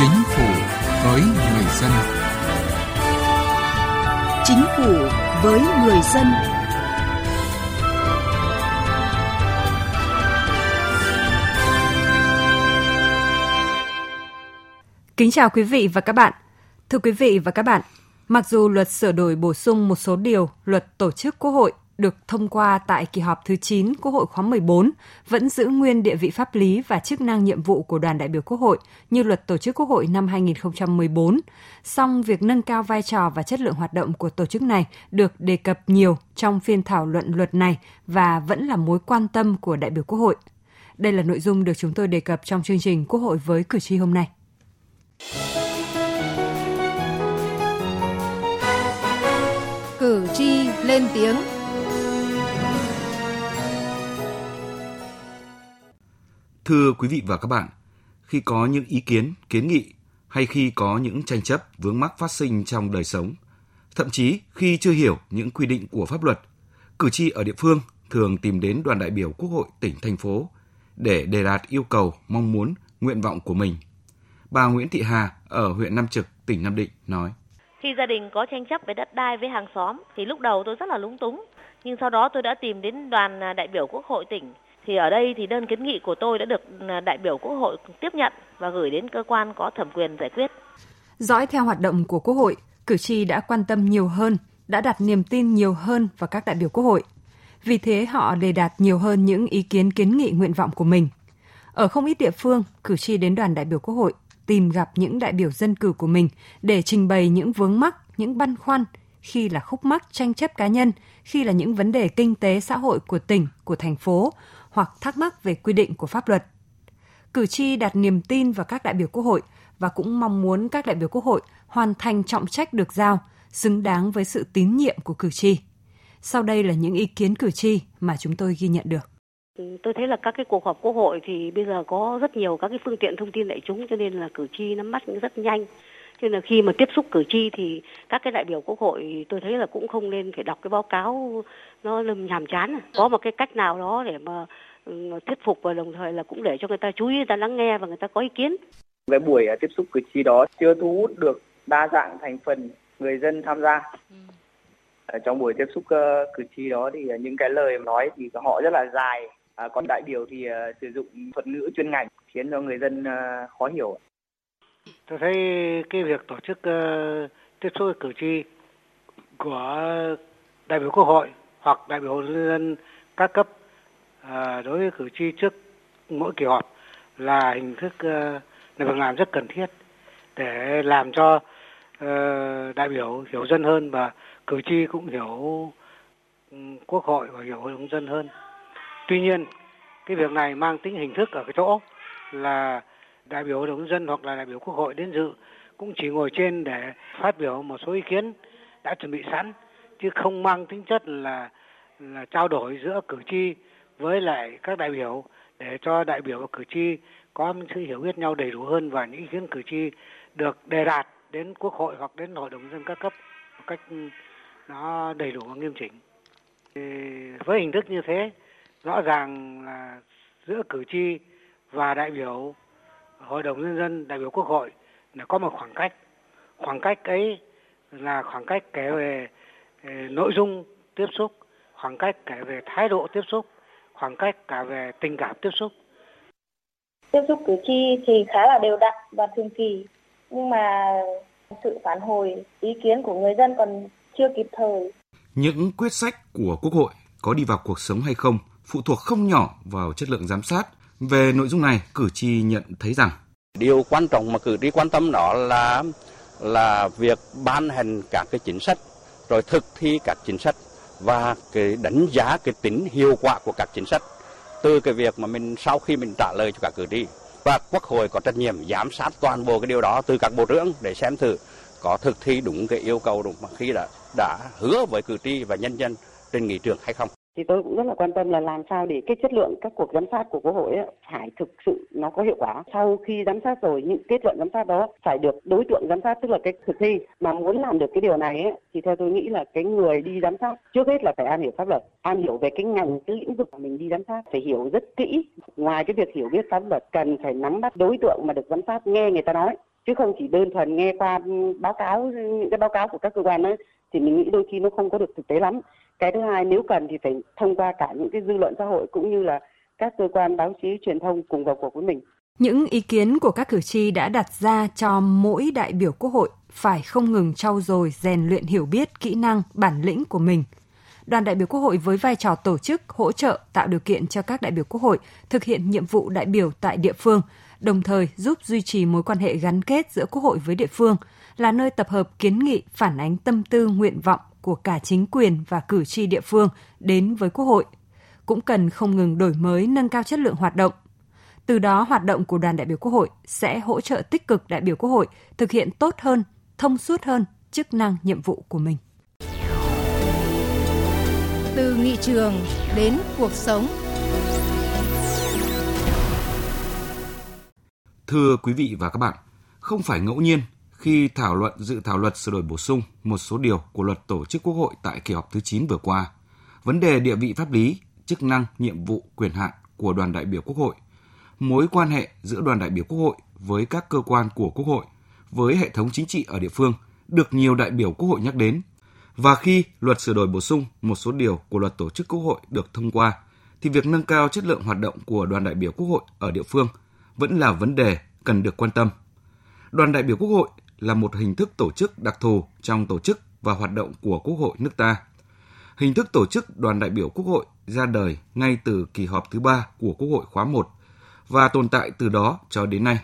Chính phủ với người dân. Chính phủ với người dân. Kính chào quý vị và các bạn. Thưa quý vị và các bạn, mặc dù luật sửa đổi bổ sung một số điều luật tổ chức Quốc hội được thông qua tại kỳ họp thứ 9 Quốc hội khóa 14 vẫn giữ nguyên địa vị pháp lý và chức năng nhiệm vụ của đoàn đại biểu Quốc hội như luật tổ chức Quốc hội năm 2014. Song việc nâng cao vai trò và chất lượng hoạt động của tổ chức này được đề cập nhiều trong phiên thảo luận luật này và vẫn là mối quan tâm của đại biểu Quốc hội. Đây là nội dung được chúng tôi đề cập trong chương trình Quốc hội với cử tri hôm nay. Cử tri lên tiếng Thưa quý vị và các bạn, khi có những ý kiến, kiến nghị hay khi có những tranh chấp vướng mắc phát sinh trong đời sống, thậm chí khi chưa hiểu những quy định của pháp luật, cử tri ở địa phương thường tìm đến đoàn đại biểu Quốc hội tỉnh thành phố để đề đạt yêu cầu, mong muốn, nguyện vọng của mình. Bà Nguyễn Thị Hà ở huyện Nam Trực, tỉnh Nam Định nói: Khi gia đình có tranh chấp về đất đai với hàng xóm thì lúc đầu tôi rất là lúng túng, nhưng sau đó tôi đã tìm đến đoàn à, đại biểu Quốc hội tỉnh thì ở đây thì đơn kiến nghị của tôi đã được à, đại biểu Quốc hội tiếp nhận và gửi đến cơ quan có thẩm quyền giải quyết. Dõi theo hoạt động của Quốc hội, cử tri đã quan tâm nhiều hơn, đã đặt niềm tin nhiều hơn vào các đại biểu Quốc hội. Vì thế họ đề đạt nhiều hơn những ý kiến kiến nghị nguyện vọng của mình. Ở không ít địa phương, cử tri đến đoàn đại biểu Quốc hội tìm gặp những đại biểu dân cử của mình để trình bày những vướng mắc, những băn khoăn, khi là khúc mắc tranh chấp cá nhân, khi là những vấn đề kinh tế xã hội của tỉnh, của thành phố hoặc thắc mắc về quy định của pháp luật. Cử tri đặt niềm tin vào các đại biểu Quốc hội và cũng mong muốn các đại biểu Quốc hội hoàn thành trọng trách được giao, xứng đáng với sự tín nhiệm của cử tri. Sau đây là những ý kiến cử tri mà chúng tôi ghi nhận được. Ừ, tôi thấy là các cái cuộc họp quốc hội thì bây giờ có rất nhiều các cái phương tiện thông tin đại chúng cho nên là cử tri nắm bắt rất nhanh. Cho nên là khi mà tiếp xúc cử tri thì các cái đại biểu quốc hội tôi thấy là cũng không nên phải đọc cái báo cáo nó lâm nhàm chán. Có một cái cách nào đó để mà ừ, thuyết phục và đồng thời là cũng để cho người ta chú ý, người ta lắng nghe và người ta có ý kiến. Cái buổi à, tiếp xúc cử tri đó chưa thu hút được đa dạng thành phần người dân tham gia. Ở trong buổi tiếp xúc uh, cử tri đó thì những cái lời nói thì họ rất là dài, à, còn đại biểu thì uh, sử dụng thuật ngữ chuyên ngành khiến cho người dân uh, khó hiểu. Tôi thấy cái việc tổ chức uh, tiếp xúc với cử tri của đại biểu quốc hội hoặc đại biểu nhân dân các cấp uh, đối với cử tri trước mỗi kỳ họp là hình thức uh, là việc làm rất cần thiết để làm cho uh, đại biểu hiểu dân hơn và cử tri cũng hiểu um, quốc hội và hiểu hội đồng dân hơn. Tuy nhiên, cái việc này mang tính hình thức ở cái chỗ là đại biểu hội đồng dân hoặc là đại biểu quốc hội đến dự cũng chỉ ngồi trên để phát biểu một số ý kiến đã chuẩn bị sẵn chứ không mang tính chất là là trao đổi giữa cử tri với lại các đại biểu để cho đại biểu và cử tri có sự hiểu biết nhau đầy đủ hơn và những ý kiến cử tri được đề đạt đến quốc hội hoặc đến hội đồng dân các cấp một cách ừ, nó đầy đủ và nghiêm chỉnh. Thì với hình thức như thế, rõ ràng là giữa cử tri và đại biểu hội đồng nhân dân, đại biểu quốc hội là có một khoảng cách. Khoảng cách ấy là khoảng cách kể về nội dung tiếp xúc, khoảng cách kể về thái độ tiếp xúc, khoảng cách cả về tình cảm tiếp xúc. Tiếp xúc cử tri thì khá là đều đặn và thường kỳ, nhưng mà sự phản hồi ý kiến của người dân còn chưa kịp thời. Những quyết sách của Quốc hội có đi vào cuộc sống hay không phụ thuộc không nhỏ vào chất lượng giám sát. Về nội dung này, cử tri nhận thấy rằng điều quan trọng mà cử tri quan tâm đó là là việc ban hành các cái chính sách rồi thực thi các chính sách và cái đánh giá cái tính hiệu quả của các chính sách từ cái việc mà mình sau khi mình trả lời cho các cử tri. Và quốc hội có trách nhiệm giám sát toàn bộ cái điều đó từ các bộ trưởng để xem thử có thực thi đúng cái yêu cầu đúng mà khi đã đã hứa với cử tri và nhân dân trên nghị trường hay không thì tôi cũng rất là quan tâm là làm sao để cái chất lượng các cuộc giám sát của quốc hội ấy, phải thực sự nó có hiệu quả. Sau khi giám sát rồi những kết luận giám sát đó phải được đối tượng giám sát tức là cái thực thi mà muốn làm được cái điều này ấy, thì theo tôi nghĩ là cái người đi giám sát trước hết là phải am hiểu pháp luật am hiểu về cái ngành cái lĩnh vực mà mình đi giám sát phải hiểu rất kỹ. Ngoài cái việc hiểu biết pháp luật cần phải nắm bắt đối tượng mà được giám sát nghe người ta nói. Chứ không chỉ đơn thuần nghe qua báo cáo những cái báo cáo của các cơ quan ấy thì mình nghĩ đôi khi nó không có được thực tế lắm cái thứ hai, nếu cần thì phải thông qua cả những cái dư luận xã hội cũng như là các cơ quan báo chí truyền thông cùng vào cuộc với mình. Những ý kiến của các cử tri đã đặt ra cho mỗi đại biểu quốc hội phải không ngừng trau dồi, rèn luyện hiểu biết, kỹ năng, bản lĩnh của mình. Đoàn đại biểu quốc hội với vai trò tổ chức, hỗ trợ, tạo điều kiện cho các đại biểu quốc hội thực hiện nhiệm vụ đại biểu tại địa phương, đồng thời giúp duy trì mối quan hệ gắn kết giữa quốc hội với địa phương, là nơi tập hợp kiến nghị, phản ánh tâm tư, nguyện vọng của cả chính quyền và cử tri địa phương đến với quốc hội cũng cần không ngừng đổi mới nâng cao chất lượng hoạt động. Từ đó hoạt động của đoàn đại biểu quốc hội sẽ hỗ trợ tích cực đại biểu quốc hội thực hiện tốt hơn thông suốt hơn chức năng nhiệm vụ của mình. Từ nghị trường đến cuộc sống. Thưa quý vị và các bạn, không phải ngẫu nhiên khi thảo luận dự thảo luật sửa đổi bổ sung một số điều của luật tổ chức quốc hội tại kỳ họp thứ 9 vừa qua, vấn đề địa vị pháp lý, chức năng, nhiệm vụ, quyền hạn của đoàn đại biểu quốc hội, mối quan hệ giữa đoàn đại biểu quốc hội với các cơ quan của quốc hội, với hệ thống chính trị ở địa phương được nhiều đại biểu quốc hội nhắc đến. Và khi luật sửa đổi bổ sung một số điều của luật tổ chức quốc hội được thông qua, thì việc nâng cao chất lượng hoạt động của đoàn đại biểu quốc hội ở địa phương vẫn là vấn đề cần được quan tâm. Đoàn đại biểu quốc hội là một hình thức tổ chức đặc thù trong tổ chức và hoạt động của Quốc hội nước ta. Hình thức tổ chức đoàn đại biểu Quốc hội ra đời ngay từ kỳ họp thứ ba của Quốc hội khóa 1 và tồn tại từ đó cho đến nay.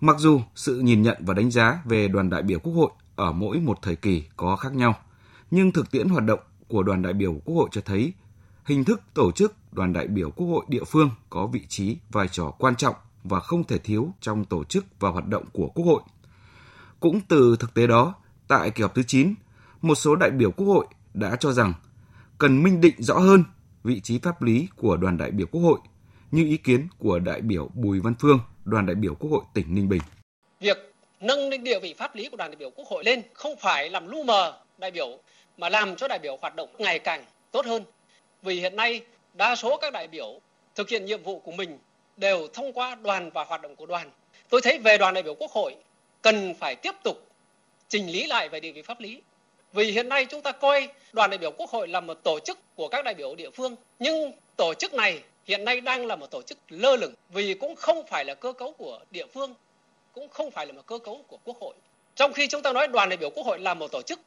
Mặc dù sự nhìn nhận và đánh giá về đoàn đại biểu Quốc hội ở mỗi một thời kỳ có khác nhau, nhưng thực tiễn hoạt động của đoàn đại biểu Quốc hội cho thấy hình thức tổ chức đoàn đại biểu Quốc hội địa phương có vị trí, vai trò quan trọng và không thể thiếu trong tổ chức và hoạt động của Quốc hội. Cũng từ thực tế đó, tại kỳ họp thứ 9, một số đại biểu Quốc hội đã cho rằng cần minh định rõ hơn vị trí pháp lý của đoàn đại biểu Quốc hội như ý kiến của đại biểu Bùi Văn Phương, đoàn đại biểu Quốc hội tỉnh Ninh Bình. Việc nâng lên địa vị pháp lý của đoàn đại biểu Quốc hội lên không phải làm lu mờ đại biểu mà làm cho đại biểu hoạt động ngày càng tốt hơn. Vì hiện nay đa số các đại biểu thực hiện nhiệm vụ của mình đều thông qua đoàn và hoạt động của đoàn. Tôi thấy về đoàn đại biểu Quốc hội cần phải tiếp tục chỉnh lý lại về địa vị pháp lý. Vì hiện nay chúng ta coi đoàn đại biểu Quốc hội là một tổ chức của các đại biểu địa phương, nhưng tổ chức này hiện nay đang là một tổ chức lơ lửng vì cũng không phải là cơ cấu của địa phương, cũng không phải là một cơ cấu của Quốc hội. Trong khi chúng ta nói đoàn đại biểu Quốc hội là một tổ chức,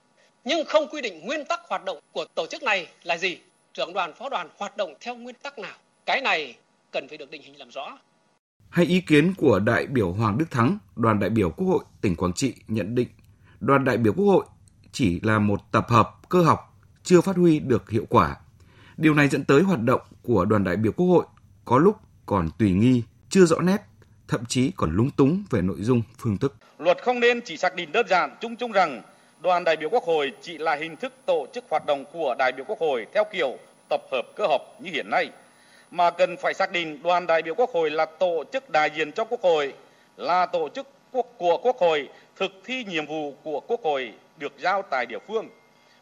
nhưng không quy định nguyên tắc hoạt động của tổ chức này là gì, trưởng đoàn, phó đoàn hoạt động theo nguyên tắc nào. Cái này cần phải được định hình làm rõ. Hay ý kiến của đại biểu Hoàng Đức Thắng, đoàn đại biểu Quốc hội tỉnh Quảng Trị nhận định đoàn đại biểu Quốc hội chỉ là một tập hợp cơ học chưa phát huy được hiệu quả. Điều này dẫn tới hoạt động của đoàn đại biểu Quốc hội có lúc còn tùy nghi, chưa rõ nét, thậm chí còn lúng túng về nội dung, phương thức. Luật không nên chỉ xác định đơn giản chung chung rằng đoàn đại biểu Quốc hội chỉ là hình thức tổ chức hoạt động của đại biểu Quốc hội theo kiểu tập hợp cơ học như hiện nay mà cần phải xác định đoàn đại biểu Quốc hội là tổ chức đại diện cho Quốc hội, là tổ chức quốc của Quốc hội thực thi nhiệm vụ của Quốc hội được giao tại địa phương.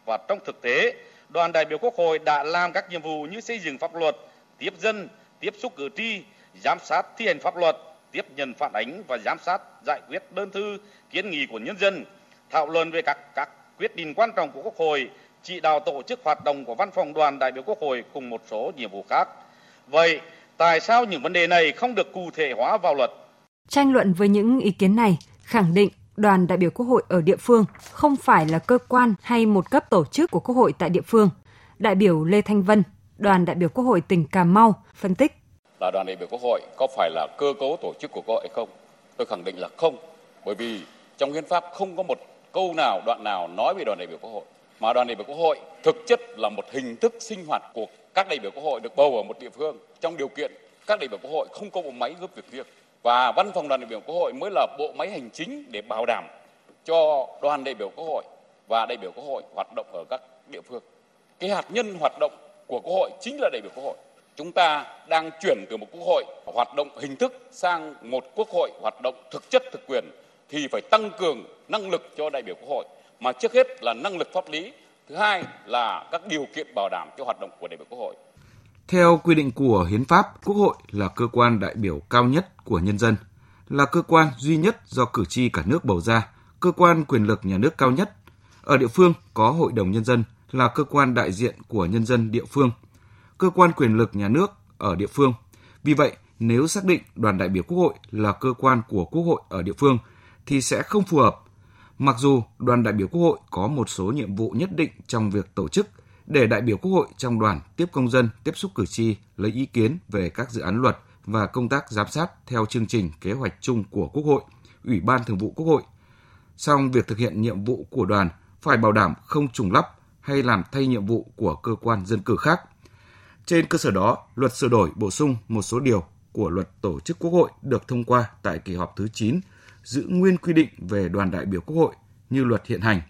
Và trong thực tế, đoàn đại biểu Quốc hội đã làm các nhiệm vụ như xây dựng pháp luật, tiếp dân, tiếp xúc cử tri, giám sát thi hành pháp luật, tiếp nhận phản ánh và giám sát giải quyết đơn thư kiến nghị của nhân dân, thảo luận về các các quyết định quan trọng của Quốc hội, chỉ đạo tổ chức hoạt động của văn phòng đoàn đại biểu Quốc hội cùng một số nhiệm vụ khác. Vậy, tại sao những vấn đề này không được cụ thể hóa vào luật? Tranh luận với những ý kiến này, khẳng định đoàn đại biểu Quốc hội ở địa phương không phải là cơ quan hay một cấp tổ chức của Quốc hội tại địa phương. Đại biểu Lê Thanh Vân, đoàn đại biểu Quốc hội tỉnh Cà Mau phân tích. Là đoàn đại biểu Quốc hội có phải là cơ cấu tổ chức của Quốc hội không? Tôi khẳng định là không, bởi vì trong hiến pháp không có một câu nào, đoạn nào nói về đoàn đại biểu Quốc hội. Mà đoàn đại biểu Quốc hội thực chất là một hình thức sinh hoạt của các đại biểu Quốc hội được bầu ở một địa phương trong điều kiện các đại biểu Quốc hội không có bộ máy giúp việc riêng và văn phòng đoàn đại biểu Quốc hội mới là bộ máy hành chính để bảo đảm cho đoàn đại biểu Quốc hội và đại biểu Quốc hội hoạt động ở các địa phương. Cái hạt nhân hoạt động của Quốc hội chính là đại biểu Quốc hội. Chúng ta đang chuyển từ một Quốc hội hoạt động hình thức sang một Quốc hội hoạt động thực chất thực quyền thì phải tăng cường năng lực cho đại biểu Quốc hội mà trước hết là năng lực pháp lý, thứ hai là các điều kiện bảo đảm cho hoạt động của đại biểu Quốc hội. Theo quy định của Hiến pháp, Quốc hội là cơ quan đại biểu cao nhất của nhân dân. là cơ quan duy nhất do cử tri cả nước bầu ra, cơ quan quyền lực nhà nước cao nhất. Ở địa phương có Hội đồng Nhân dân là cơ quan đại diện của nhân dân địa phương, cơ quan quyền lực nhà nước ở địa phương. Vì vậy, nếu xác định đoàn đại biểu Quốc hội là cơ quan của Quốc hội ở địa phương thì sẽ không phù hợp. Mặc dù đoàn đại biểu Quốc hội có một số nhiệm vụ nhất định trong việc tổ chức để đại biểu Quốc hội trong đoàn tiếp công dân, tiếp xúc cử tri, lấy ý kiến về các dự án luật và công tác giám sát theo chương trình kế hoạch chung của Quốc hội, Ủy ban Thường vụ Quốc hội. Song việc thực hiện nhiệm vụ của đoàn phải bảo đảm không trùng lắp hay làm thay nhiệm vụ của cơ quan dân cử khác. Trên cơ sở đó, luật sửa đổi bổ sung một số điều của luật tổ chức Quốc hội được thông qua tại kỳ họp thứ 9, giữ nguyên quy định về đoàn đại biểu Quốc hội như luật hiện hành.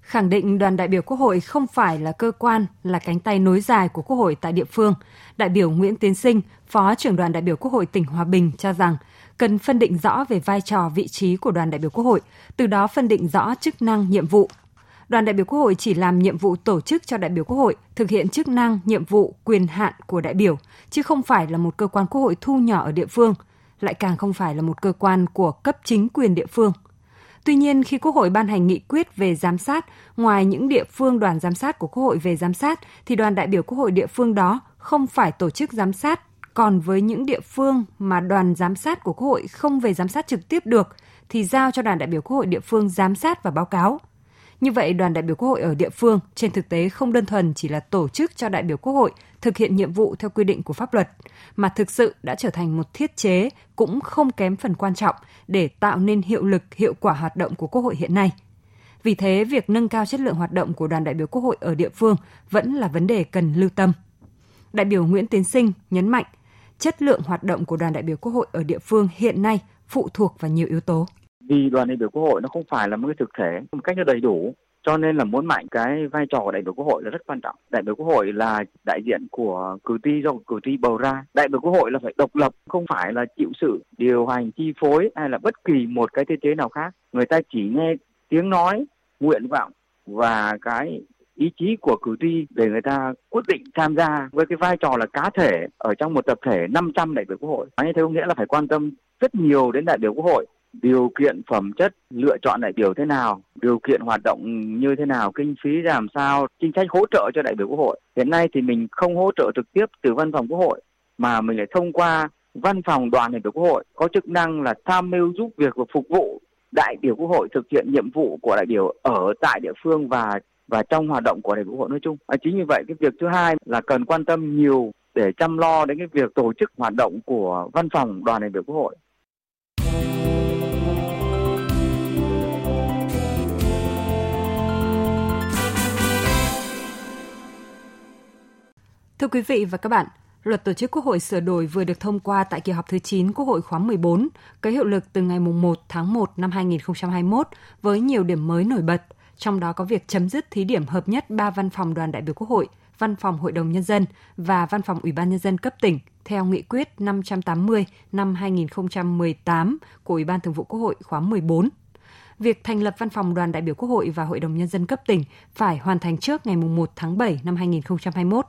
Khẳng định đoàn đại biểu Quốc hội không phải là cơ quan, là cánh tay nối dài của Quốc hội tại địa phương, đại biểu Nguyễn Tiến Sinh, Phó trưởng đoàn đại biểu Quốc hội tỉnh Hòa Bình cho rằng cần phân định rõ về vai trò vị trí của đoàn đại biểu Quốc hội, từ đó phân định rõ chức năng, nhiệm vụ, đoàn đại biểu Quốc hội chỉ làm nhiệm vụ tổ chức cho đại biểu Quốc hội thực hiện chức năng, nhiệm vụ, quyền hạn của đại biểu, chứ không phải là một cơ quan Quốc hội thu nhỏ ở địa phương, lại càng không phải là một cơ quan của cấp chính quyền địa phương. Tuy nhiên, khi Quốc hội ban hành nghị quyết về giám sát, ngoài những địa phương đoàn giám sát của Quốc hội về giám sát, thì đoàn đại biểu Quốc hội địa phương đó không phải tổ chức giám sát. Còn với những địa phương mà đoàn giám sát của Quốc hội không về giám sát trực tiếp được, thì giao cho đoàn đại biểu Quốc hội địa phương giám sát và báo cáo. Như vậy, đoàn đại biểu Quốc hội ở địa phương trên thực tế không đơn thuần chỉ là tổ chức cho đại biểu Quốc hội thực hiện nhiệm vụ theo quy định của pháp luật, mà thực sự đã trở thành một thiết chế cũng không kém phần quan trọng để tạo nên hiệu lực, hiệu quả hoạt động của Quốc hội hiện nay. Vì thế, việc nâng cao chất lượng hoạt động của đoàn đại biểu Quốc hội ở địa phương vẫn là vấn đề cần lưu tâm. Đại biểu Nguyễn Tiến Sinh nhấn mạnh, chất lượng hoạt động của đoàn đại biểu Quốc hội ở địa phương hiện nay phụ thuộc vào nhiều yếu tố vì đoàn đại biểu quốc hội nó không phải là một cái thực thể, một cách nó đầy đủ. Cho nên là muốn mạnh cái vai trò của đại biểu quốc hội là rất quan trọng. Đại biểu quốc hội là đại diện của cử tri do cử tri bầu ra. Đại biểu quốc hội là phải độc lập, không phải là chịu sự điều hành chi phối hay là bất kỳ một cái thiết chế nào khác. Người ta chỉ nghe tiếng nói, nguyện vọng và cái ý chí của cử tri để người ta quyết định tham gia với cái vai trò là cá thể ở trong một tập thể 500 đại biểu quốc hội. Như thế có nghĩa là phải quan tâm rất nhiều đến đại biểu quốc hội điều kiện phẩm chất lựa chọn đại biểu thế nào điều kiện hoạt động như thế nào kinh phí làm sao chính sách hỗ trợ cho đại biểu quốc hội hiện nay thì mình không hỗ trợ trực tiếp từ văn phòng quốc hội mà mình lại thông qua văn phòng đoàn đại biểu quốc hội có chức năng là tham mưu giúp việc và phục vụ đại biểu quốc hội thực hiện nhiệm vụ của đại biểu ở tại địa phương và và trong hoạt động của đại biểu quốc hội nói chung. À, chính vì vậy cái việc thứ hai là cần quan tâm nhiều để chăm lo đến cái việc tổ chức hoạt động của văn phòng đoàn đại biểu quốc hội. Thưa quý vị và các bạn, Luật Tổ chức Quốc hội sửa đổi vừa được thông qua tại kỳ họp thứ 9 Quốc hội khóa 14, có hiệu lực từ ngày 1 tháng 1 năm 2021 với nhiều điểm mới nổi bật, trong đó có việc chấm dứt thí điểm hợp nhất 3 văn phòng đoàn đại biểu Quốc hội, văn phòng Hội đồng Nhân dân và văn phòng Ủy ban Nhân dân cấp tỉnh theo nghị quyết 580 năm 2018 của Ủy ban Thường vụ Quốc hội khóa 14 việc thành lập văn phòng đoàn đại biểu Quốc hội và Hội đồng Nhân dân cấp tỉnh phải hoàn thành trước ngày 1 tháng 7 năm 2021.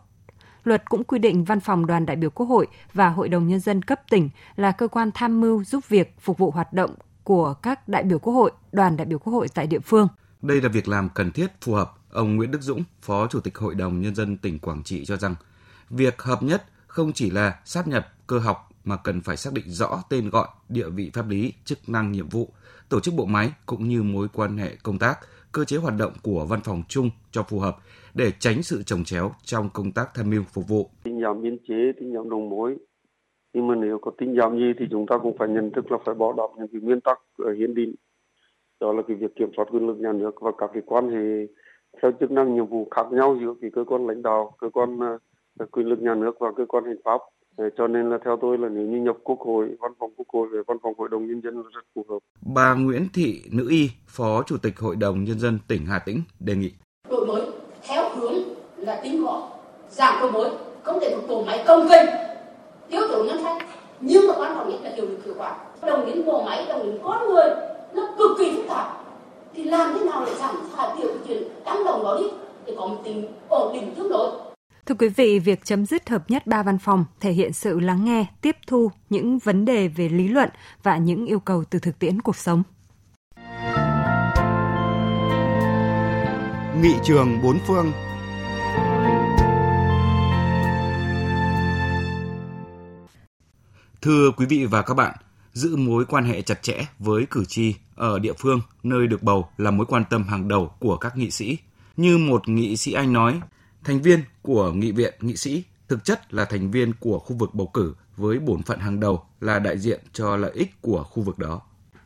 Luật cũng quy định văn phòng đoàn đại biểu Quốc hội và Hội đồng Nhân dân cấp tỉnh là cơ quan tham mưu giúp việc phục vụ hoạt động của các đại biểu Quốc hội, đoàn đại biểu Quốc hội tại địa phương. Đây là việc làm cần thiết phù hợp. Ông Nguyễn Đức Dũng, Phó Chủ tịch Hội đồng Nhân dân tỉnh Quảng Trị cho rằng, việc hợp nhất không chỉ là sát nhập cơ học mà cần phải xác định rõ tên gọi, địa vị pháp lý, chức năng nhiệm vụ, tổ chức bộ máy cũng như mối quan hệ công tác, cơ chế hoạt động của văn phòng chung cho phù hợp để tránh sự trồng chéo trong công tác tham mưu phục vụ. Tinh giảm biên chế, tinh giảm đầu mối. Nhưng mà nếu có tinh giảm gì thì chúng ta cũng phải nhận thức là phải bỏ đọc những cái nguyên tắc ở hiến định. Đó là cái việc kiểm soát quyền lực nhà nước và các cái quan hệ theo chức năng nhiệm vụ khác nhau giữa cái cơ quan lãnh đạo, cơ quan ờ, quyền lực nhà nước và cơ quan hành pháp. Cho nên là theo tôi là nếu như nhập quốc hội, văn phòng quốc hội về văn phòng hội đồng nhân dân là rất phù hợp. Bà Nguyễn Thị Nữ Y, Phó Chủ tịch Hội đồng Nhân dân tỉnh Hà Tĩnh đề nghị. Đổi mới theo hướng là tinh gọn, giảm đầu mối, không thể một bộ máy công kênh, thiếu thốn ngân sách. Nhưng mà quan trọng nhất là hiệu lực hiệu quả. Đồng đến bộ máy, đồng đến con người, nó cực kỳ phức tạp. Thì làm thế nào để giảm thiểu cái chuyện tăng đồng đó đi để có một tình ổn định tương đối Thưa quý vị, việc chấm dứt hợp nhất ba văn phòng thể hiện sự lắng nghe, tiếp thu những vấn đề về lý luận và những yêu cầu từ thực tiễn cuộc sống. Nghị trường bốn phương Thưa quý vị và các bạn, giữ mối quan hệ chặt chẽ với cử tri ở địa phương nơi được bầu là mối quan tâm hàng đầu của các nghị sĩ. Như một nghị sĩ Anh nói, thành viên của nghị viện nghị sĩ thực chất là thành viên của khu vực bầu cử với bổn phận hàng đầu là đại diện cho lợi ích của khu vực đó.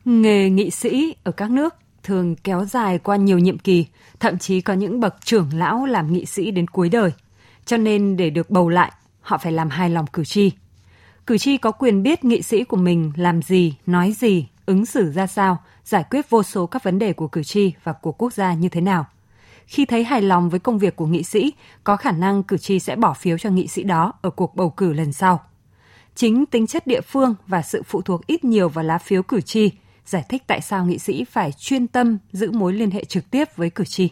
Nghề nghị sĩ ở các nước thường kéo dài qua nhiều nhiệm kỳ, thậm chí có những bậc trưởng lão làm nghị sĩ đến cuối đời. Cho nên để được bầu lại, họ phải làm hài lòng cử tri. Cử tri có quyền biết nghị sĩ của mình làm gì, nói gì, ứng xử ra sao, giải quyết vô số các vấn đề của cử tri và của quốc gia như thế nào. Khi thấy hài lòng với công việc của nghị sĩ, có khả năng cử tri sẽ bỏ phiếu cho nghị sĩ đó ở cuộc bầu cử lần sau. Chính tính chất địa phương và sự phụ thuộc ít nhiều vào lá phiếu cử tri giải thích tại sao nghị sĩ phải chuyên tâm giữ mối liên hệ trực tiếp với cử tri.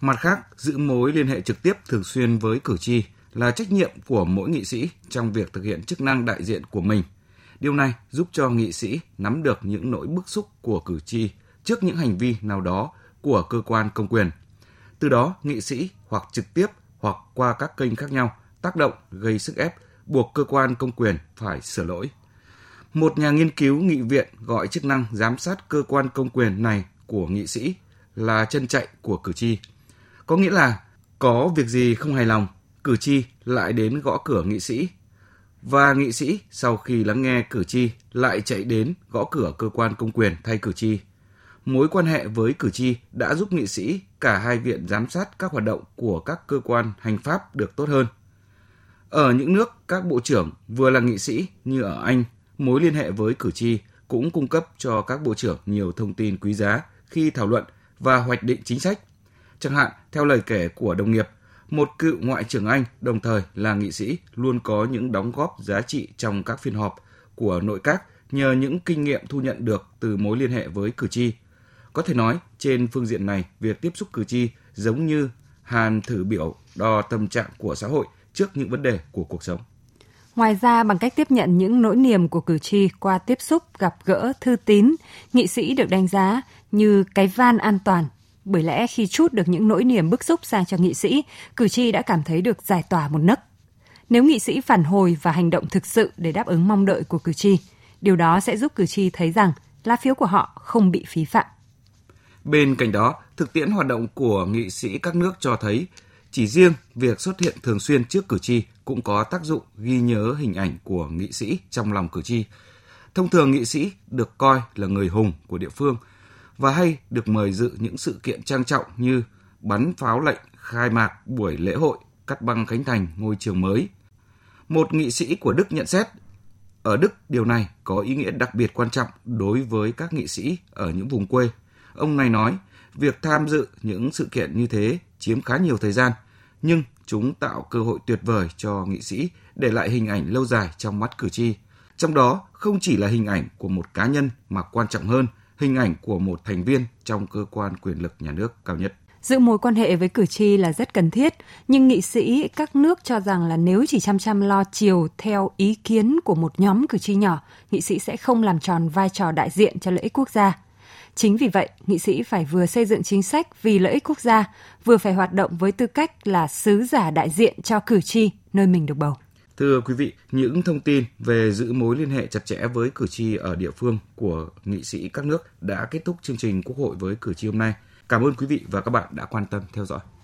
Mặt khác, giữ mối liên hệ trực tiếp thường xuyên với cử tri là trách nhiệm của mỗi nghị sĩ trong việc thực hiện chức năng đại diện của mình. Điều này giúp cho nghị sĩ nắm được những nỗi bức xúc của cử tri trước những hành vi nào đó của cơ quan công quyền. Từ đó, nghị sĩ hoặc trực tiếp hoặc qua các kênh khác nhau tác động gây sức ép buộc cơ quan công quyền phải sửa lỗi. Một nhà nghiên cứu nghị viện gọi chức năng giám sát cơ quan công quyền này của nghị sĩ là chân chạy của cử tri. Có nghĩa là có việc gì không hài lòng, cử tri lại đến gõ cửa nghị sĩ. Và nghị sĩ sau khi lắng nghe cử tri lại chạy đến gõ cửa cơ quan công quyền thay cử tri. Mối quan hệ với cử tri đã giúp nghị sĩ cả hai viện giám sát các hoạt động của các cơ quan hành pháp được tốt hơn. Ở những nước các bộ trưởng vừa là nghị sĩ như ở Anh mối liên hệ với cử tri cũng cung cấp cho các bộ trưởng nhiều thông tin quý giá khi thảo luận và hoạch định chính sách. Chẳng hạn, theo lời kể của đồng nghiệp, một cựu ngoại trưởng Anh đồng thời là nghị sĩ luôn có những đóng góp giá trị trong các phiên họp của nội các nhờ những kinh nghiệm thu nhận được từ mối liên hệ với cử tri. Có thể nói, trên phương diện này, việc tiếp xúc cử tri giống như hàn thử biểu đo tâm trạng của xã hội trước những vấn đề của cuộc sống. Ngoài ra, bằng cách tiếp nhận những nỗi niềm của cử tri qua tiếp xúc, gặp gỡ, thư tín, nghị sĩ được đánh giá như cái van an toàn. Bởi lẽ khi chút được những nỗi niềm bức xúc sang cho nghị sĩ, cử tri đã cảm thấy được giải tỏa một nấc. Nếu nghị sĩ phản hồi và hành động thực sự để đáp ứng mong đợi của cử tri, điều đó sẽ giúp cử tri thấy rằng lá phiếu của họ không bị phí phạm. Bên cạnh đó, thực tiễn hoạt động của nghị sĩ các nước cho thấy chỉ riêng việc xuất hiện thường xuyên trước cử tri cũng có tác dụng ghi nhớ hình ảnh của nghị sĩ trong lòng cử tri. Thông thường nghị sĩ được coi là người hùng của địa phương và hay được mời dự những sự kiện trang trọng như bắn pháo lệnh khai mạc buổi lễ hội cắt băng khánh thành ngôi trường mới. Một nghị sĩ của Đức nhận xét, ở Đức điều này có ý nghĩa đặc biệt quan trọng đối với các nghị sĩ ở những vùng quê. Ông này nói, việc tham dự những sự kiện như thế chiếm khá nhiều thời gian, nhưng chúng tạo cơ hội tuyệt vời cho nghị sĩ để lại hình ảnh lâu dài trong mắt cử tri. Trong đó không chỉ là hình ảnh của một cá nhân mà quan trọng hơn, hình ảnh của một thành viên trong cơ quan quyền lực nhà nước cao nhất. Giữ mối quan hệ với cử tri là rất cần thiết, nhưng nghị sĩ các nước cho rằng là nếu chỉ chăm chăm lo chiều theo ý kiến của một nhóm cử tri nhỏ, nghị sĩ sẽ không làm tròn vai trò đại diện cho lợi ích quốc gia. Chính vì vậy, nghị sĩ phải vừa xây dựng chính sách vì lợi ích quốc gia, vừa phải hoạt động với tư cách là sứ giả đại diện cho cử tri nơi mình được bầu. Thưa quý vị, những thông tin về giữ mối liên hệ chặt chẽ với cử tri ở địa phương của nghị sĩ các nước đã kết thúc chương trình Quốc hội với cử tri hôm nay. Cảm ơn quý vị và các bạn đã quan tâm theo dõi.